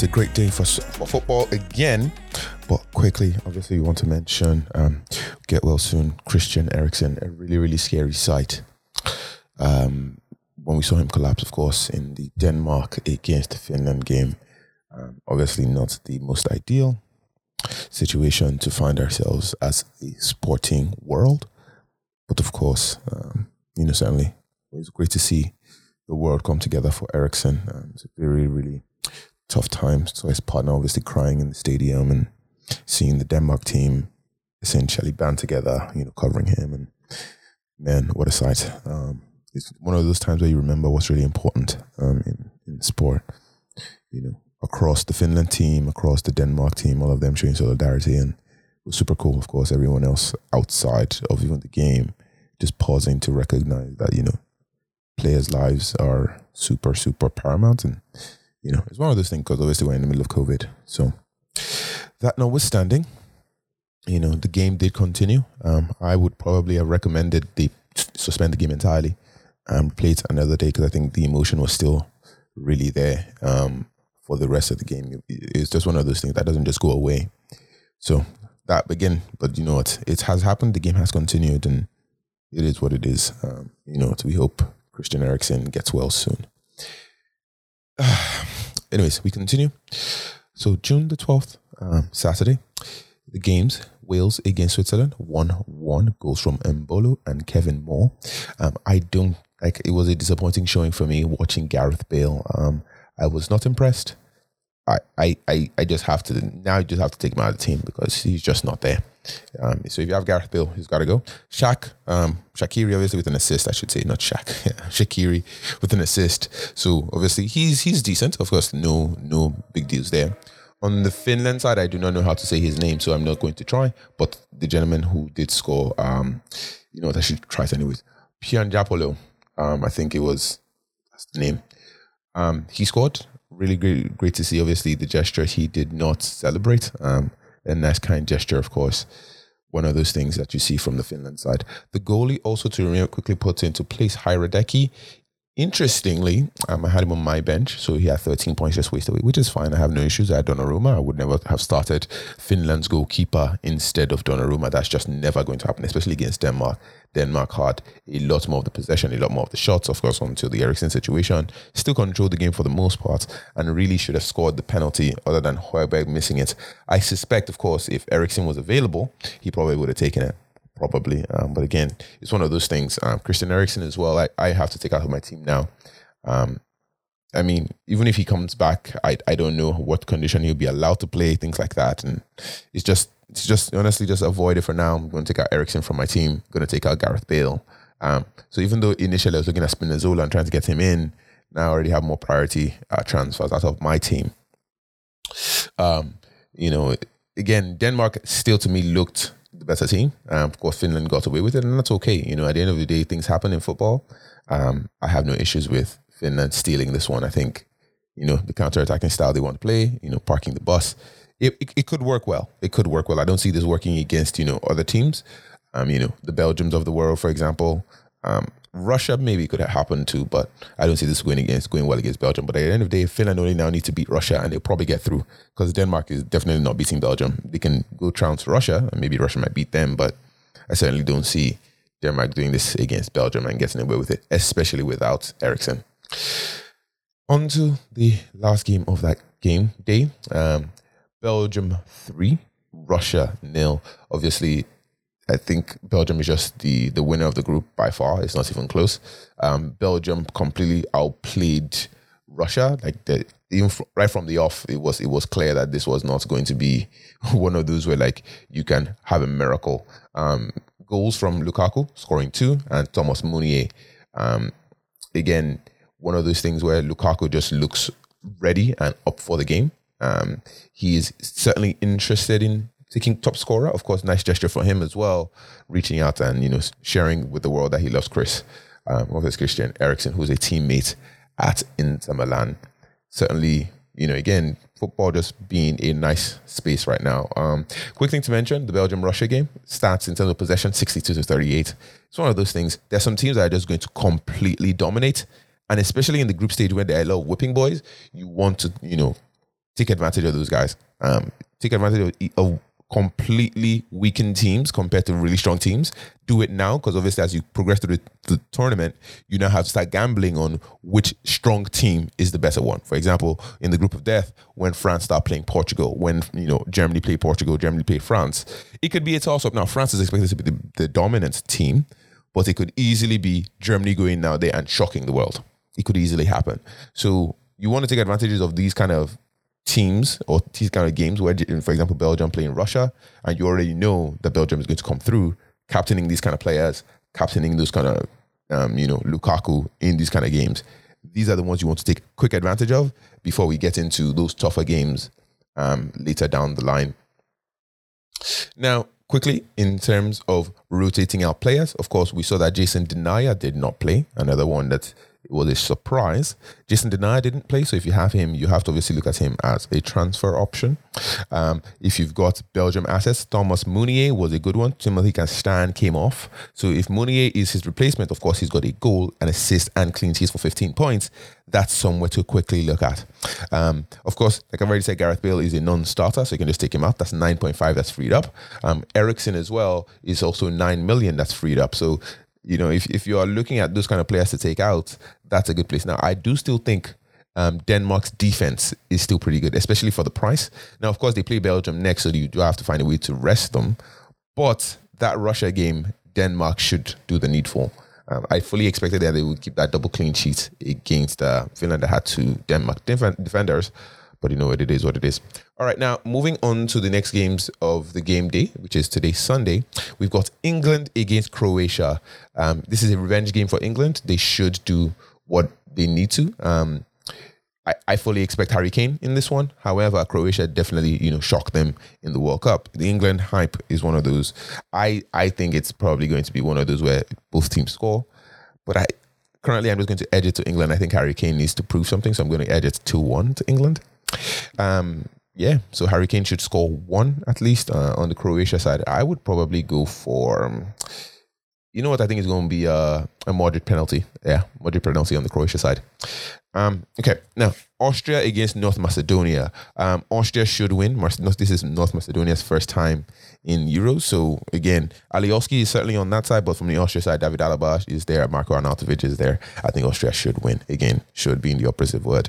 it's a great day for football again, but quickly, obviously, we want to mention um, get well soon. Christian Eriksen, a really really scary sight. Um, when we saw him collapse, of course, in the Denmark against Finland game, um, obviously not the most ideal situation to find ourselves as a sporting world, but of course, um, you know, certainly it was great to see the world come together for Eriksen. Um, it's a very, really tough time. So his partner obviously crying in the stadium and seeing the Denmark team essentially band together, you know, covering him. And man, what a sight. Um, it's one of those times where you remember what's really important um, in, in sport. You know, across the Finland team, across the Denmark team, all of them showing solidarity. And it was super cool, of course, everyone else outside of even the game just pausing to recognize that, you know, players' lives are super, super paramount. And, you know, it's one of those things because obviously we're in the middle of COVID. So, that notwithstanding, you know, the game did continue. Um, I would probably have recommended they suspend the game entirely and play it another day because I think the emotion was still really there um, for the rest of the game. It's just one of those things that doesn't just go away. So, that again, but you know what? It has happened. The game has continued and it is what it is. Um, you know, we hope Christian Eriksen gets well soon. anyways, we continue. So June the 12th, um, Saturday, the games, Wales against Switzerland, 1-1 goals from Embolo and Kieffer Moore. Um, I don't, like, it was a disappointing showing for me watching Gareth Bale. Um, I was not impressed. I, I, I, I just have to, now I just have to take him out of the team because he's just not there. Um, so if you have Gareth Bale, he's got to go. Shaq, um, Shaqiri obviously with an assist, I should say, not Shaq. Shaqiri with an assist. So obviously he's he's decent. Of course, no no big deals there. On the Finland side, I do not know how to say his name, so I'm not going to try. But the gentleman who did score, um, you know what, I should try it anyways. Pianjapolo, um, I think it was that's the name. Um, he scored. Really great, great to see. Obviously, the gesture he did not celebrate. Um, a nice kind gesture, of course. One of those things that you see from the Finland side. The goalie also to quickly put into place Hradecky. Interestingly, um, I had him on my bench, so he had 13 points just wasted away, which is fine. I have no issues. I had Donnarumma. I would never have started Finland's goalkeeper instead of Donnarumma. That's just never going to happen, especially against Denmark. Denmark had a lot more of the possession, a lot more of the shots, of course, until the Eriksen situation. Still controlled the game for the most part and really should have scored the penalty other than Højbjerg missing it. I suspect, of course, if Eriksen was available, he probably would have taken it probably. Um, but again, it's one of those things. Um, Christian Eriksen as well. I, I have to take out of my team now. Um, I mean, even if he comes back, I I don't know what condition he'll be allowed to play, things like that. And it's just it's just honestly just avoid it for now. I'm going to take out Eriksen from my team. I'm going to take out Gareth Bale. Um, so even though initially I was looking at Spinazzola and trying to get him in, now I already have more priority uh, transfers out of my team. Um, you know, again, Denmark still to me looked the better team. Um, of course, Finland got away with it, and that's okay. You know, at the end of the day, things happen in football. Um, I have no issues with Finland stealing this one. I think, you know, the counter-attacking style they want to play, you know, parking the bus, it, it, it could work well. It could work well. I don't see this working against, you know, other teams. Um, you know, the Belgiums of the world, for example. Um, Russia maybe could have happened too, but I don't see this going against going well against Belgium. But at the end of the day, Finland only now need to beat Russia, and they'll probably get through because Denmark is definitely not beating Belgium. They can go trounce Russia, and maybe Russia might beat them, but I certainly don't see Denmark doing this against Belgium and getting away with it, especially without Eriksen. On to the last game of that game day. Um, Belgium three, Russia nil. Obviously, I think Belgium is just the the winner of the group by far. It's not even close. Um, Belgium completely outplayed Russia. Like the, even right from the off, it was it was clear that this was not going to be one of those where like you can have a miracle. Um, goals from Lukaku scoring two and Thomas Meunier. Um, again, one of those things where Lukaku just looks ready and up for the game. Um, he is certainly interested in taking top scorer. Of course, nice gesture for him as well, reaching out and you know sharing with the world that he loves Chris, um, obviously Christian Eriksen, who's a teammate at Inter Milan. Certainly, you know, again, football just being a nice space right now. Um, quick thing to mention: the Belgium Russia game stats in terms of possession, sixty-two to thirty-eight. It's one of those things. There's some teams that are just going to completely dominate, and especially in the group stage when there are a lot of whipping boys, you want to, you know, take advantage of those guys. Um, take advantage of, of completely weakened teams compared to really strong teams. Do it now because obviously, as you progress through the, the, tournament, you now have to start gambling on which strong team is the better one. For example, in the group of death, when France start playing Portugal, when you know Germany play Portugal, Germany play France, it could be a toss up. Now, France is expected to be the, the dominant team, but it could easily be Germany going now there and shocking the world. It could easily happen. So you want to take advantages of these kind of teams or these kind of games where, for example, Belgium playing Russia, and you already know that Belgium is going to come through, captaining these kind of players, captaining those kind of, um, you know, Lukaku in these kind of games. These are the ones you want to take quick advantage of before we get into those tougher games um, later down the line. Now, quickly, in terms of rotating out players, of course, we saw that Jason Denayer did not play, another one that it was a surprise. Jason Denayer didn't play, so if you have him, you have to obviously look at him as a transfer option. Um, if you've got Belgium assets, Thomas Meunier was a good one. Timothy Castagne came off. So if Meunier is his replacement, of course, he's got a goal, an assist, and clean sheets for 15 points. That's somewhere to quickly look at. Um, of course, like I've already said, Gareth Bale is a non-starter, so you can just take him out. That's 9.5 that's freed up. Um, Eriksen as well is also 9 million that's freed up. So you know, if, if you are looking at those kind of players to take out, that's a good place. Now, I do still think um, Denmark's defense is still pretty good, especially for the price. Now, of course, they play Belgium next, so you do have to find a way to rest them. But that Russia game, Denmark should do the needful. Um, I fully expected that they would keep that double clean sheet against uh, Finland that had two Denmark defenders but you know what it is what it is. All right, now moving on to the next games of the game day, which is today Sunday. We've got England against Croatia. Um, this is a revenge game for England. They should do what they need to. Um, I, I fully expect Harry Kane in this one. However, Croatia definitely, you know, shocked them in the World Cup. The England hype is one of those. I, I think it's probably going to be one of those where both teams score. But I currently I'm just going to edge it to England. I think Harry Kane needs to prove something, so I'm going to edge it 2-1 to England. Um, yeah, so Harry Kane should score one at least uh, on the Croatia side. I would probably go for, um, you know what I think is going to be a, a moderate penalty. Yeah, moderate penalty on the Croatia side. Um, okay, now Austria against North Macedonia. Um, Austria should win. This is North Macedonia's first time in Euros. So again, Alioski is certainly on that side, but from the Austria side, David Alaba is there, Marko Arnautovic is there. I think Austria should win. Again, should be in the operative word.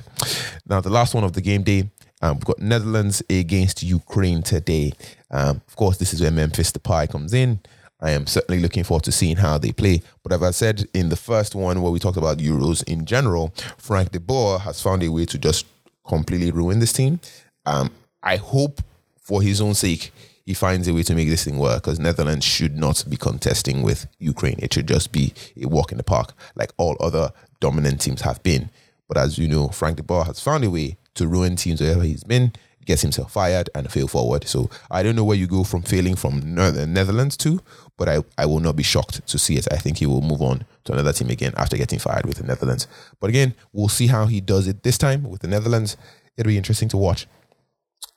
Now, the last one of the game day, um, we've got Netherlands against Ukraine today. Um, of course, this is where Memphis Depay comes in. I am certainly looking forward to seeing how they play. But as I said in the first one where we talked about Euros in general, Frank de Boer has found a way to just completely ruin this team. Um, I hope for his own sake he finds a way to make this thing work because Netherlands should not be contesting with Ukraine. It should just be a walk in the park like all other dominant teams have been. But as you know, Frank de Boer has found a way to ruin teams wherever he's been, gets himself fired and fail forward. So I don't know where you go from failing from the Netherlands to, but I, I will not be shocked to see it. I think he will move on to another team again after getting fired with the Netherlands. But again, we'll see how he does it this time with the Netherlands. It'll be interesting to watch.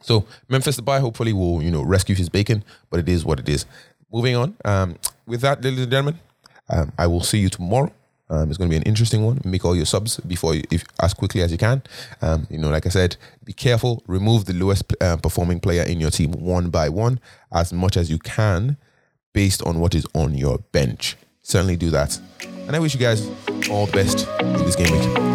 So Memphis Depay hopefully will you know rescue his bacon, but it is what it is. Moving on. Um, with that, ladies and gentlemen, um, I will see you tomorrow. Um, it's going to be an interesting one. Make all your subs before you, if as quickly as you can. Um, you know, like I said, be careful. Remove the lowest uh, performing player in your team one by one as much as you can, based on what is on your bench. Certainly do that. And I wish you guys all the best in this game week.